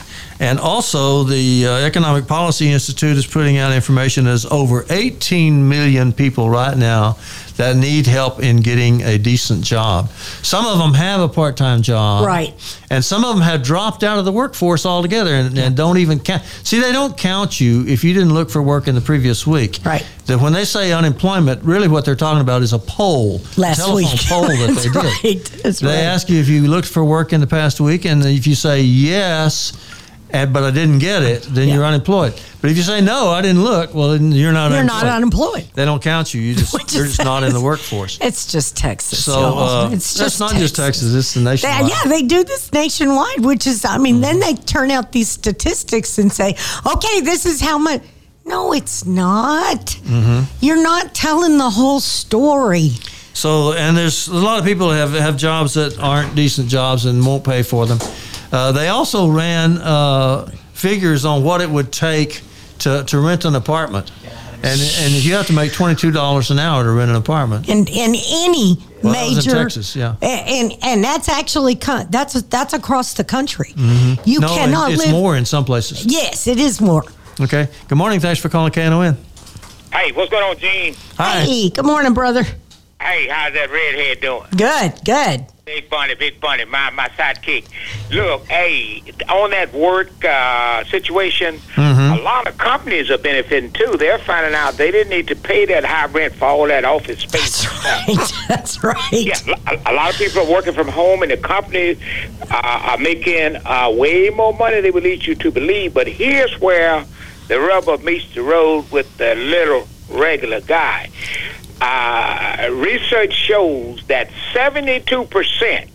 S2: And also, the uh, Economic Policy Institute is putting out information there's over 18 million people right now that need help in getting a decent job. Some of them have a part time job.
S1: Right.
S2: And some of them have dropped out of the workforce altogether and, and don't even count. See, they don't count you if you didn't look for work in the previous week.
S1: Right.
S2: That when they say unemployment, really what they're talking about is a poll,
S1: Last
S2: telephone
S1: week.
S2: poll that
S1: That's
S2: they did.
S1: right. That's
S2: they
S1: right.
S2: ask you if you looked for work in the past week, and if you say yes, and, but I didn't get it, then
S1: Yeah.
S2: you're unemployed. But if you say no, I didn't look, well, then you're not
S1: You're
S2: unemployed.
S1: not unemployed.
S2: They don't count you. You just you're just not in the workforce.
S1: It's just Texas.
S2: So uh,
S1: it's
S2: that's not just Texas; it's the
S1: They- yeah, they do this nationwide, which is, I mean, then
S2: Mm-hmm.
S1: they turn out these statistics and say, okay, this is how much. No, it's not.
S2: Mm-hmm.
S1: You're not telling the whole story.
S2: So, and there's a lot of people have have jobs that aren't decent jobs and won't pay for them. Uh, they also ran uh, figures on what it would take to, to rent an apartment, and and you have to make twenty two dollars an hour to rent an apartment.
S1: in in any
S2: Well, that was
S1: major
S2: in Texas, yeah.
S1: A- and and that's actually that's that's across the country. You
S2: Mm-hmm. no,
S1: cannot
S2: it's
S1: live.
S2: more in some places.
S1: Yes, it is more.
S2: Okay. Good morning. Thanks for calling KNON.
S7: Hey, what's going on, Gene?
S2: Hi.
S1: Hey, good morning, brother.
S7: Hey, how's that redhead doing?
S1: Good, good.
S7: Big Bunny, Big Bunny, my my sidekick. Look, hey, on that work uh, situation, a lot of companies are benefiting too. They're finding out they didn't need to pay that high rent for all that office space.
S1: That's right. That's right.
S7: Yeah, a, a lot of people are working from home, and the companies uh, are making uh, way more money than they would lead you to believe. But here's where the rubber meets the road with the little regular guy. Uh, research shows that 72%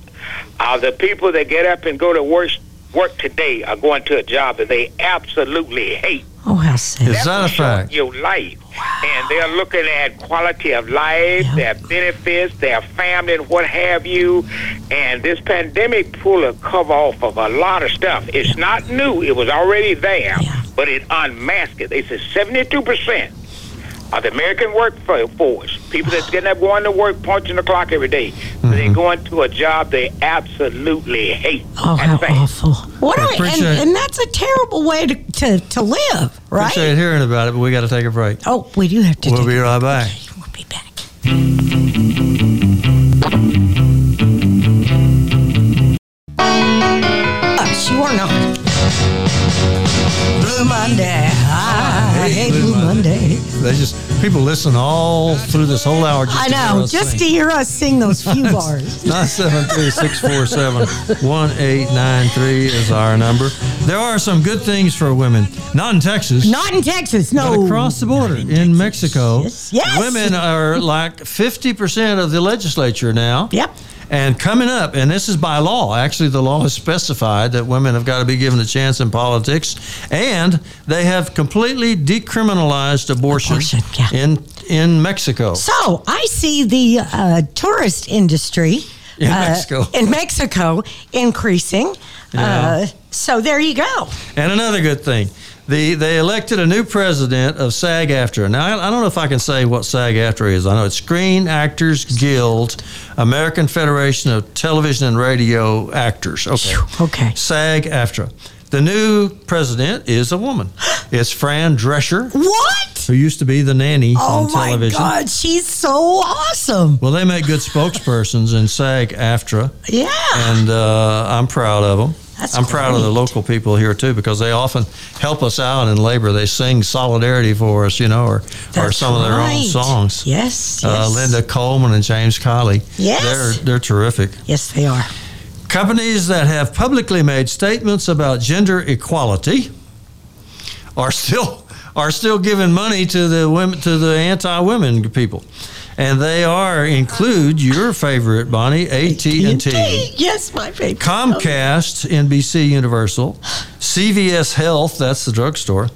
S7: of the people that get up and go to work, work today are going to a job that they absolutely hate.
S1: Oh, how sad.
S2: Is
S7: That
S2: that a fact?
S7: Your life, and they're looking at quality of life,
S1: Yeah.
S7: their benefits, their family, and what have you. And this pandemic pulled a cover off of a lot of stuff. It's not new; it was already there,
S1: Yeah.
S7: but it unmasked it. They said seventy-two percent of the American workforce, people that's getting up, going to work, punching the clock every day,
S2: Mm-hmm.
S7: they're going to a job they absolutely hate.
S1: Oh, how
S7: sad.
S1: awful. What
S2: I
S1: are, and, and that's a terrible way to, to, to live, right?
S2: Appreciate hearing about it, but we got to take a break.
S1: Oh, we do have to
S2: We'll
S1: take
S2: be
S1: a
S2: right back.
S1: break. We'll be back. Uh, sure not. Blue Monday. Ah, I hate Blue Monday.
S2: They just people listen all through this whole hour. Just
S1: I
S2: to hear
S1: know,
S2: us
S1: just
S2: sing.
S1: to hear us sing those few bars.
S2: 973-647-1893 is our number. There are some good things for women. Not in Texas.
S1: Not in Texas, no.
S2: across the border in Mexico.
S1: Yes, yes.
S2: Women are like 50% of the legislature now.
S1: Yep.
S2: And coming up, and this is by law. Actually, the law has specified that women have got to be given a chance in politics, and they have completely decriminalized abortion,
S1: Abortion, yeah.
S2: in in Mexico.
S1: So I see the uh, tourist industry
S2: In
S1: uh,
S2: Mexico.
S1: in Mexico increasing.
S2: Yeah.
S1: Uh, so there you go.
S2: And another good thing, the they elected a new president of SAG-AFTRA. Now I, I don't know if I can say what SAG-AFTRA is. I know it's Screen Actors Guild, American Federation of Television and Radio Actors. Okay.
S1: Okay.
S2: SAG-AFTRA. The new president is a woman. It's Fran Drescher,
S1: What?
S2: who used to be the nanny
S1: Oh
S2: on television. Oh my.
S1: God, she's so awesome.
S2: Well, they make good spokespersons in SAG-AFTRA,
S1: Yeah.
S2: and uh, I'm proud of them.
S1: That's
S2: I'm proud of the local people here too because they often help us out in labor. They sing solidarity for us, you know, or or some of their own songs.
S1: Yes,
S2: Uh,
S1: yes.
S2: Linda Coleman and James Colley.
S1: Yes.
S2: They're they're terrific.
S1: Yes, they are.
S2: Companies that have publicly made statements about gender equality are still are still giving money to the women to the anti-women people, and they are include your favorite Bonnie AT and T.
S1: Yes, my favorite.
S2: Comcast, NBC Universal, CVS Health, that's the drugstore,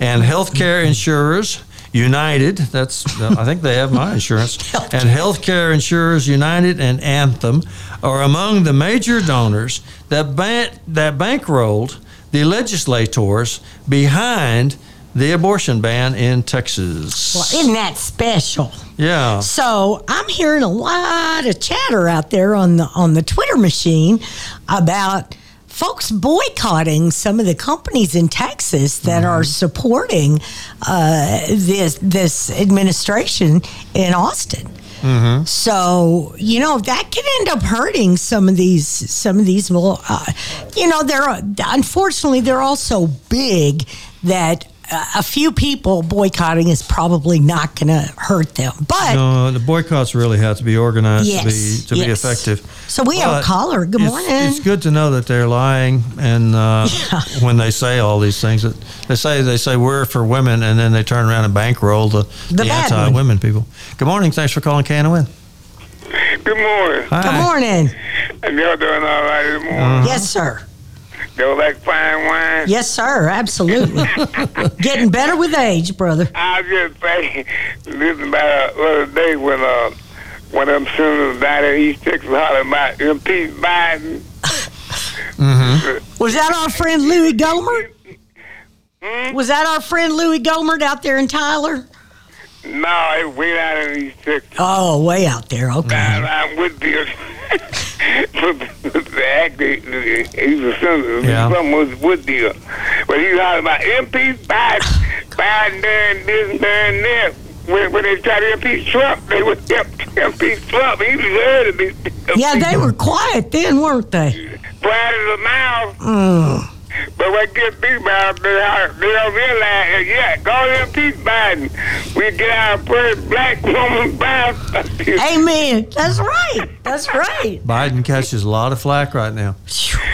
S2: and healthcare insurers, United, that's, I think they have my insurance, and healthcare insurers United and Anthem are among the major donors that, ban- that bankrolled the legislators behind the abortion ban in Texas.
S1: Well, isn't that special?
S2: yeah.
S1: So I'm hearing a lot of chatter out there on the on the Twitter machine about folks boycotting some of the companies in Texas that
S2: Mm-hmm.
S1: are supporting uh, this this administration in Austin.
S2: Mm-hmm.
S1: So you know that can end up hurting some of these some of these. Uh, you know they're unfortunately they're all so big that. A few people boycotting is probably not going to hurt them, but
S2: No, the boycotts really have to be organized
S1: Yes,
S2: to be to be effective.
S1: So we have a caller. Good
S2: it's-
S1: morning.
S2: It's good to know that they're lying, and uh, when they say all these things, that they say they say we're for women, and then they turn around and bankroll the,
S1: The
S2: the, anti-women people. Good morning. Thanks for calling KNON.
S6: Good morning.
S2: Hi.
S1: Good morning.
S6: And y'all doing all right this morning?
S1: Yes, sir.
S6: Go like fine wine?
S1: Yes, sir. Absolutely. Getting better with age, brother.
S6: I was just saying, listen about the other day when uh, one of them senators down in East Texas hollering about impeach Biden. mm-hmm.
S1: Was that our friend Louie Gohmert?
S6: Hmm?
S1: Was that our friend Louie Gohmert out there in Tyler?
S6: No, it way out in East Texas.
S1: Oh, way out there. Okay.
S6: I, I'm with the, the actor, he's a senator,
S2: Yeah.
S6: something was with the, but he was hollering about impeach Biden, Biden doing this and doing that. When, when they tried to impeach Trump, they would impeach Trump. He deserved to be
S1: Yeah, they were quiet then, weren't they?
S6: quiet as a mouse.
S1: Mm.
S6: But what gets me about they, are- they don't realize that, yeah, go and impeach Biden. We get our first black woman back.
S1: Amen. That's right. That's right.
S2: Biden catches a lot of flack right now.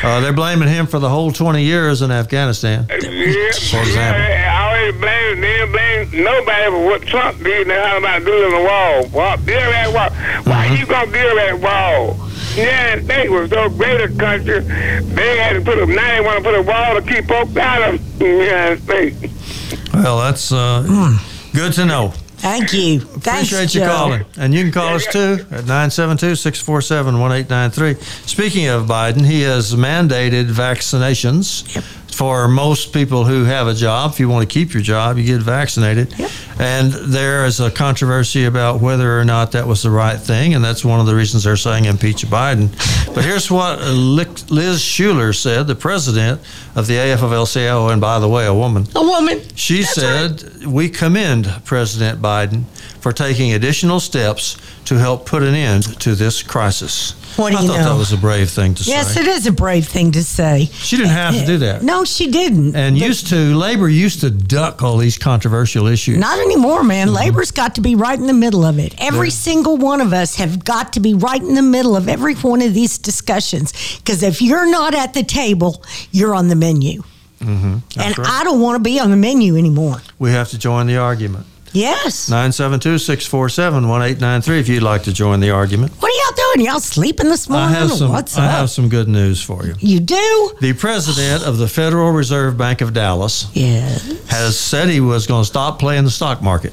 S2: Uh, they're blaming him for the whole 20 years in Afghanistan.
S6: Yeah,
S2: For example.
S6: yeah, I always blame, they didn't blame nobody for what Trump did and how about building the wall. Well, build that wall. Why
S2: Mm-hmm.
S6: you gonna build that wall? Yeah, they were so great a country. They had to put a, now they want to put a wall to keep folks out of the United States.
S2: Well, that's uh, good to know.
S1: Thank you. Thanks,
S2: Appreciate you
S1: Joe.
S2: calling. And you can call us too at 972 647 1893. Speaking of Biden, he has mandated vaccinations for most people who have a job. If you want to keep your job, you get vaccinated.
S1: Yep.
S2: And there is a controversy about whether or not that was the right thing. And that's one of the reasons they're saying impeach Biden. But here's what Liz Shuler said, the president of the AFL-CIO, and by the way, a woman.
S1: A woman.
S2: She
S1: That's
S2: said, We commend President Biden for taking additional steps to help put an end to this crisis.
S1: What do
S2: I
S1: you
S2: thought
S1: know?
S2: that was a brave thing to
S1: Yes,
S2: say.
S1: Yes, it is a brave thing to say.
S2: She didn't have to do that.
S1: No, she didn't.
S2: And
S1: But
S2: used to, labor used to duck all these controversial issues.
S1: Not anymore, man.
S2: Mm-hmm.
S1: Labor's got to be right in the middle of it. Every single one of us have got to be right in the middle of every one of these discussions. Because if you're not at the table, you're on the menu. and
S2: right.
S1: I don't want to be on the menu anymore.
S2: we have to join the argument.
S1: Yes.
S2: 972 647 1893 if you'd like to join the argument.
S1: What are y'all doing? Y'all sleeping this
S2: I
S1: morning?
S2: have
S1: or
S2: some,
S1: What's
S2: I
S1: up?
S2: have some good news for you.
S1: you do?
S2: The president of the Federal Reserve Bank of Dallas
S1: Yeah.
S2: has said he was going to stop playing the stock market.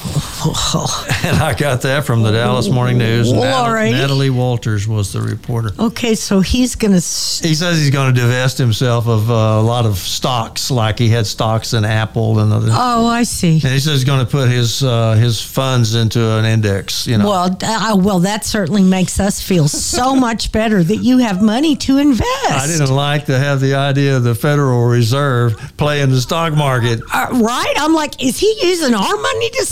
S2: And I got that from the Dallas Morning News.
S1: Well,
S2: Nat-
S1: all righty.
S2: Natalie Walters was the reporter.
S1: Okay, so he's going to.
S2: He says he's going to divest himself of uh, a lot of stocks, like he had stocks in Apple and other.
S1: Oh, I see.
S2: and he says he's going to put his uh, his funds into an index. You know,
S1: Well, uh, well, that certainly makes us feel so much better that you have money to invest.
S2: I didn't like to have the idea of the Federal Reserve playing the stock market.
S1: Uh, right? I'm like, is he using our money to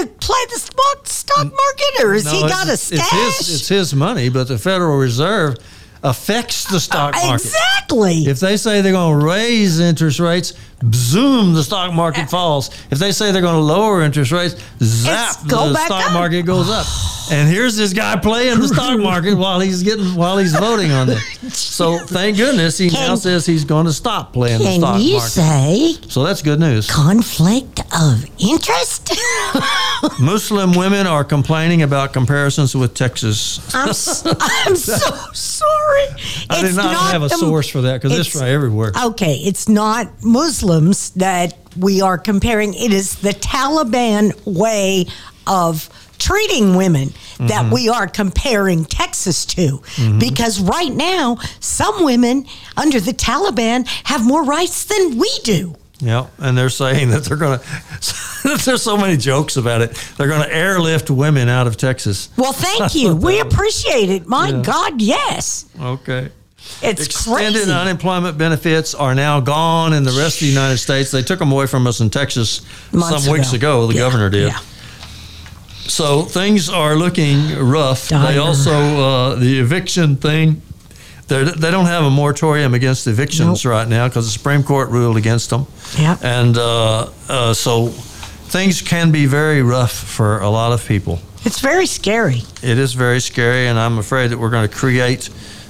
S1: to play the stock stock market, or has he
S2: No,
S1: got a stash?
S2: It's his, it's his money, but the Federal Reserve affects the uh, stock market.
S1: Exactly.
S2: If they say they're going to raise interest rates, zoom, the stock market falls. If they say they're going to lower interest rates, zap, the stock
S1: up.
S2: market goes up. And here's this guy playing the stock market while he's getting while he's voting on it. So thank goodness he now says he's going to stop playing the stock market.
S1: Can you say
S2: so that's good news.
S1: conflict of interest?
S2: Muslim women are complaining about comparisons with Texas.
S1: I'm, s- I'm so sorry.
S2: I did
S1: It's
S2: not, have a
S1: the-
S2: source for that because it's,
S1: it's-
S2: right everywhere.
S1: Okay, it's not That we are comparing. It is the Taliban way of treating women that
S2: Mm-hmm.
S1: we are comparing Texas to. Because right now, some women under the Taliban have more rights than we do.
S2: Yeah, and they're saying that they're going to. there's so many jokes about it. They're going to airlift women out of Texas.
S1: Well, thank you. We appreciate it. My God, yes.
S2: Okay.
S1: It's
S2: Extended
S1: crazy.
S2: unemployment benefits are now gone in the rest of the United States. They took them away from us in Texas
S1: Months
S2: some weeks ago. The
S1: Yeah,
S2: governor did.
S1: yeah.
S2: So things are looking rough. They
S1: Dire.
S2: also uh, the eviction thing. They're, they don't have a moratorium against evictions
S1: Nope.
S2: right now because the Supreme Court ruled against them.
S1: Yeah.
S2: And uh, uh, so things can be very rough for a lot of people.
S1: It's very scary.
S2: It is very scary, and I'm afraid that we're going to create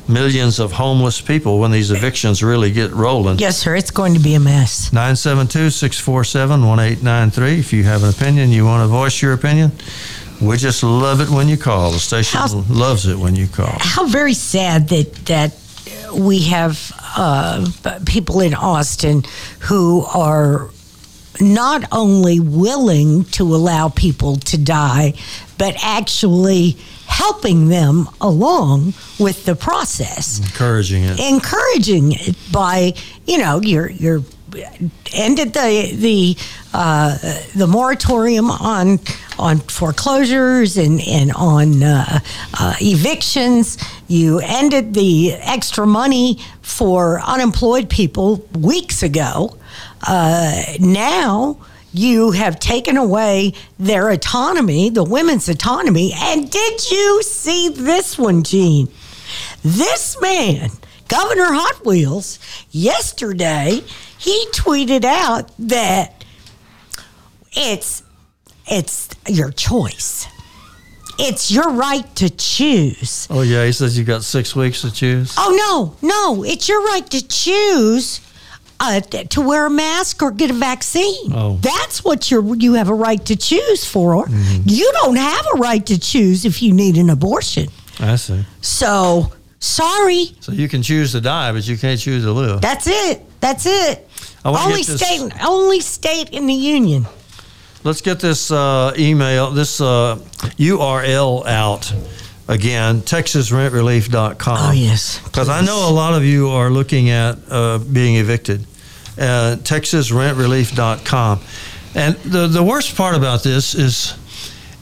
S2: millions of homeless people when these evictions really get rolling.
S1: Yes, sir. It's going to be a mess.
S2: 972 647 1893. If you have an opinion, you want to voice your opinion, we just love it when you call. The station
S1: How's-
S2: loves it when you call.
S1: how very sad that that we have uh, people in Austin who are not only willing to allow people to die, but actually helping them along with the process
S2: Encouraging it.
S1: encouraging it by you know you're you're ended the the uh, the moratorium on on foreclosures and and on uh, uh, evictions. You ended the extra money for unemployed people weeks ago. Uh, now. You have taken away their autonomy, the women's autonomy. And did you see this one, Gene? This man, Governor Hot Wheels, yesterday he tweeted out that it's it's your choice. It's your right to choose.
S2: Oh, yeah, he says you got six weeks to choose.
S1: Oh no, no, it's your right to choose uh, to wear a mask or get a vaccine.
S2: Oh.
S1: That's what you you have a right to choose for. You don't have a right to choose if you need an abortion.
S2: I see.
S1: So sorry.
S2: So you can choose to die, but you can't choose to live.
S1: That's it. That's it. Only state, only state in the union.
S2: Let's get this uh, email, this uh, URL out again, texasrentrelief.com.
S1: Oh, yes,
S2: Because I know a lot of you are looking at uh, being evicted. Uh, texasrentrelief.com. And the, the worst part about this is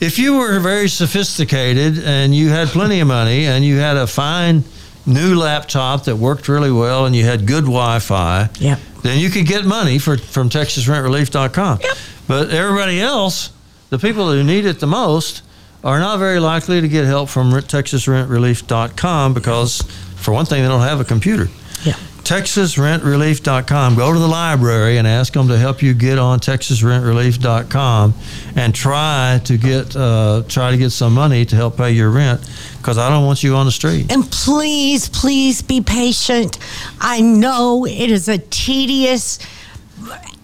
S2: if you were very sophisticated and you had plenty of money and you had a fine new laptop that worked really well and you had good Wi-Fi,
S1: Yep.
S2: then you could get money for, from TexasRentRelief.com.
S1: Yep.
S2: But everybody else, the people who need it the most, are not very likely to get help from TexasRentRelief.com because, for one thing, they don't have a computer. TexasRentRelief.com. Go to the library and ask them to help you get on TexasRentRelief.com and try to get uh, try to get some money to help pay your rent because I don't want you on the street.
S1: And please, please be patient. I know it is a tedious,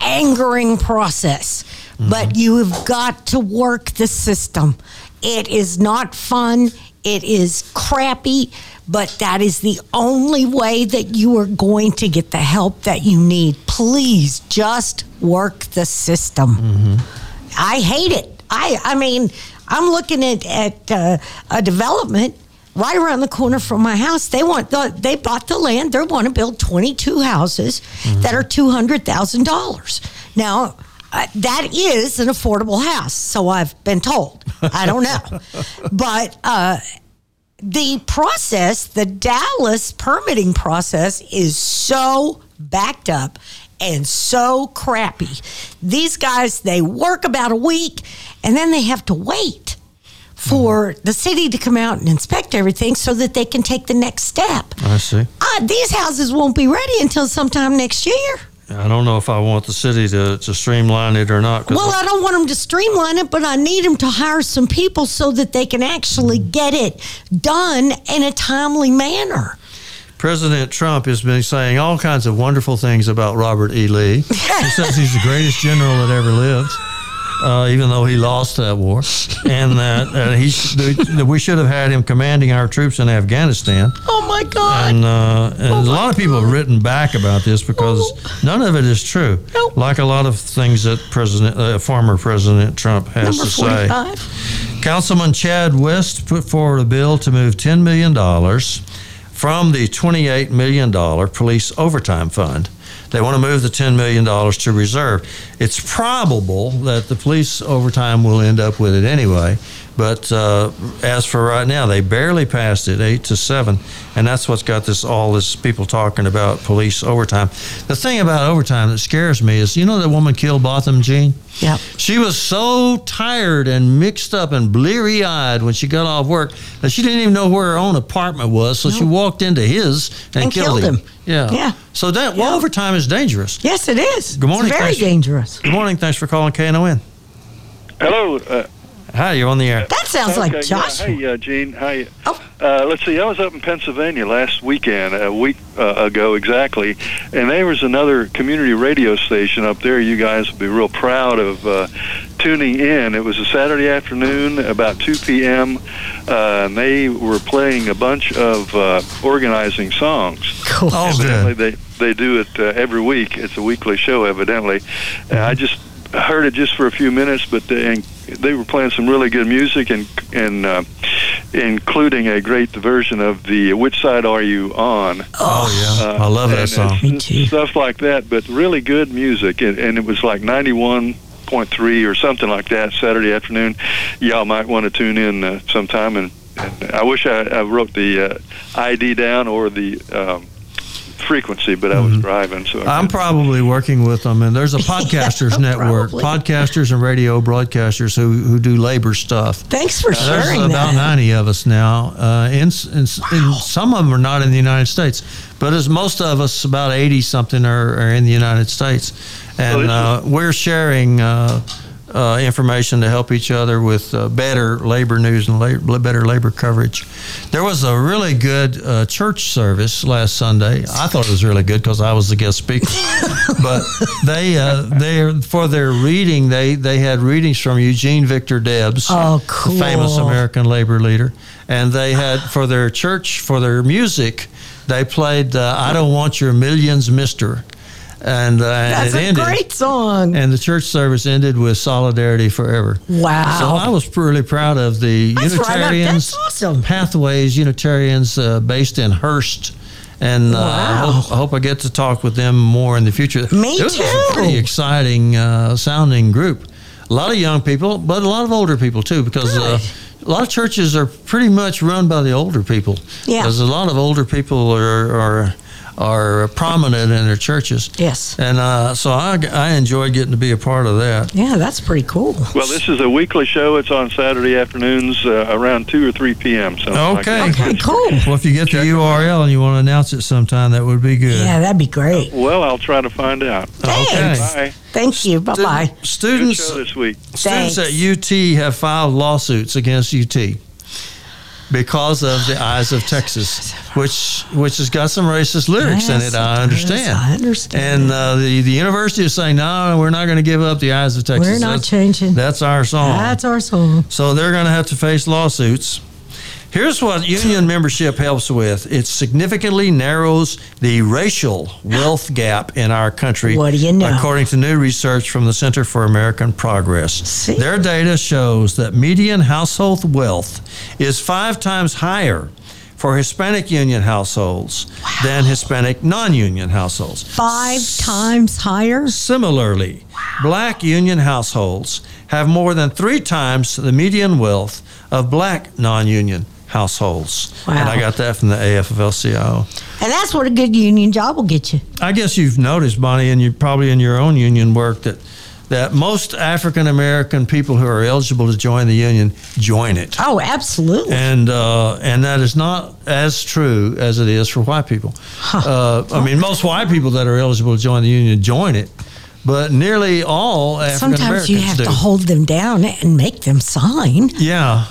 S1: angering process, but you have got to work the system. It is not fun. It is crappy, but that is the only way that you are going to get the help that you need. Please just work the system. I hate it. I I mean, I'm looking at at uh, a development right around the corner from my house. They want the, they bought the land. They want to build 22 houses that are two hundred thousand dollars. Now. Uh, that is an affordable house, so I've been told. I don't know, but uh, the process, the Dallas permitting process, is so backed up and so crappy. These guys, they work about a week and then they have to wait for the city to come out and inspect everything so that they can take the next step.
S2: I see.
S1: Uh, these houses won't be ready until sometime next year.
S2: I don't know if I want the city to, to streamline it or not.
S1: Well, I don't want them to streamline it, but I need them to hire some people so that they can actually get it done in a timely manner.
S2: President Trump has been saying all kinds of wonderful things about Robert E. Lee. he says he's the greatest general that ever lived, uh, even though he lost that war, and that uh, he sh- we should have had him commanding our troops in Afghanistan.
S1: Oh my God!
S2: And, uh, and a lot of people have written back about this because none of it is true.
S1: Nope.
S2: Like a lot of things that President, uh, former President Trump has
S1: Number
S2: to say.
S1: 45.
S2: Councilman Chad West put forward a bill to move $10 million from the $28 million police overtime fund. They want to move the $10 million to reserve. It's probable that the police overtime will end up with it anyway, but uh, as for right now, they barely passed it, eight to seven, and that's what's got this all this people talking about police overtime. The thing about overtime that scares me is, you know, that woman killed Botham Jean.
S1: Yep.
S2: She was so tired and mixed up and bleary eyed when she got off work that she didn't even know where her own apartment was. So she walked into his and,
S1: And
S2: killed,
S1: killed
S2: him.
S1: him.
S2: Yeah.
S1: Yeah.
S2: So that well,
S1: Yeah.
S2: overtime is dangerous.
S1: Yes, it is.
S2: Good morning,
S1: It's very
S2: thanks.
S1: dangerous.
S2: Good morning. Thanks for calling KNON.
S8: Hello. Uh,
S2: Hi, you're on the air.
S1: That sounds like
S8: okay,
S1: Joshua.
S8: Yeah. Hey, uh, Gene. Hi.
S1: Oh.
S8: Uh, let's see. I was up in Pennsylvania last weekend, a week uh, ago exactly, and there was another community radio station up there. You guys would be real proud of uh, tuning in. It was a Saturday afternoon, about 2 p.m. Uh, and they were playing a bunch of uh, organizing songs.
S1: Cool.
S2: Oh,
S8: evidently
S2: good.
S8: they they do it uh, every week. It's a weekly show, evidently. And I just heard it just for a few minutes, but they, they were playing some really good music and and uh, including a great version of the "Which Side Are You On?"
S2: Oh, yeah.
S8: Uh,
S2: I love that
S8: and,
S2: song.
S8: uh,
S1: Me too.
S8: Stuff like that, but really good music, and, and it was like ninety-one point three or something like that Saturday afternoon. Y'all might want to tune in uh, sometime, and, and I wish I, I wrote the uh, ID down or the um, frequency, but I was driving, so I
S2: Mm-hmm. I'm
S8: couldn't-
S2: probably working with them, and there's a podcasters network,
S1: probably.
S2: podcasters and radio broadcasters who, who do labor stuff.
S1: Thanks for
S2: There's
S1: sharing
S2: about
S1: that.
S2: 90 of us now. Uh, in, in, in some of them are not in the United States, but as most of us, about 80 something, are, are in the United States, and
S8: this
S2: uh, we're sharing. Uh, uh, information to help each other with uh, better labor news and la- better labor coverage. There was a really good uh, church service last Sunday. I thought it was really good because I was the guest speaker. but they uh, they for their reading they they had readings from Eugene Victor Debs,
S1: Oh,
S2: the famous. American labor leader, and they had for their church for their music they played uh, "I Don't Want Your Millions, Mister," and uh,
S1: That's
S2: it
S1: a
S2: ended.
S1: great song.
S2: And the church service ended with solidarity forever.
S1: Wow.
S2: So I was really proud of the
S1: That's right
S2: Unitarians,
S1: that's awesome.
S2: Pathways Unitarians uh, based in Hurst. And uh, I, hope, I hope I get to talk with them more in the future.
S1: Me too.
S2: a pretty exciting uh, sounding group. A lot of young people, but a lot of older people too, because uh, a lot of churches are pretty much run by the older people.
S1: Yeah.
S2: Because a lot of older people are, are are prominent in their churches.
S1: Yes.
S2: And uh, so I, I enjoyed getting to be a part of that.
S1: Yeah, that's pretty cool.
S8: Well, this is a weekly show. It's on Saturday afternoons uh, around 2 or 3 p.m. So
S2: Okay.
S1: Okay, cool.
S2: Well, if you get the URL and you want to announce it sometime, that would be good.
S1: Yeah, that'd be great.
S8: Well, I'll try to find out.
S1: Thanks.
S8: Bye.
S1: Thank you. Bye bye.
S8: Good
S2: Students,
S8: show this week.
S2: students
S1: Thanks.
S2: at UT have filed lawsuits against UT because of the Eyes of Texas, which which has got some racist lyrics in it. I understand.
S1: I understand.
S2: And uh, the the university is saying, no, we're not going to give up the Eyes of Texas.
S1: We're not
S2: That's-
S1: changing.
S2: That's our song.
S1: That's our song.
S2: So they're going to have to face lawsuits. Here's what union membership helps with it significantly narrows the racial wealth gap in our country.
S1: What do you know?
S2: According to new research from the Center for American Progress.
S1: See?
S2: Their data shows that median household wealth is five times higher for Hispanic union households than Hispanic non union households.
S1: Five times higher.
S2: Similarly, black union households have more than three times the median wealth of black non union households. And I got that from the AFL-CIO.
S1: And that's what a good union job will get you.
S2: I guess you've noticed, Bonnie, and you probably in your own union work that that most African American people who are eligible to join the union join it.
S1: Oh, absolutely.
S2: And uh, and that is not as true as it is for white people. Uh, I mean, most white people that are eligible to join the union join it, but nearly all African
S1: Sometimes you have
S2: do.
S1: to hold them down and make them sign.
S2: Yeah.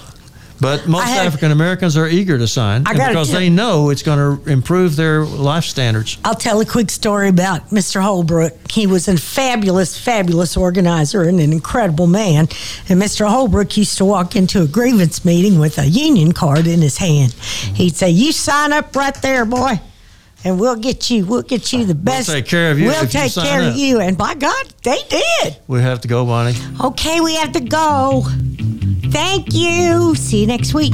S2: But most
S1: had-
S2: African Americans are eager to sign
S1: I
S2: and
S1: gotta
S2: because
S1: tell-
S2: they know it's going to improve their life standards.
S1: I'll tell a quick story about Mr. Holbrook. He was a fabulous, fabulous organizer and an incredible man. And Mr. Holbrook used to walk into a grievance meeting with a union card in his hand. He'd say, "You sign up right there, boy." And we'll get you. We'll get you the best.
S2: We'll take care of you
S1: We'll
S2: you
S1: take
S2: sign
S1: care of you. And by God, they did.
S2: We have to go, Bonnie.
S1: Okay, we have to go. Thank you. See you next week.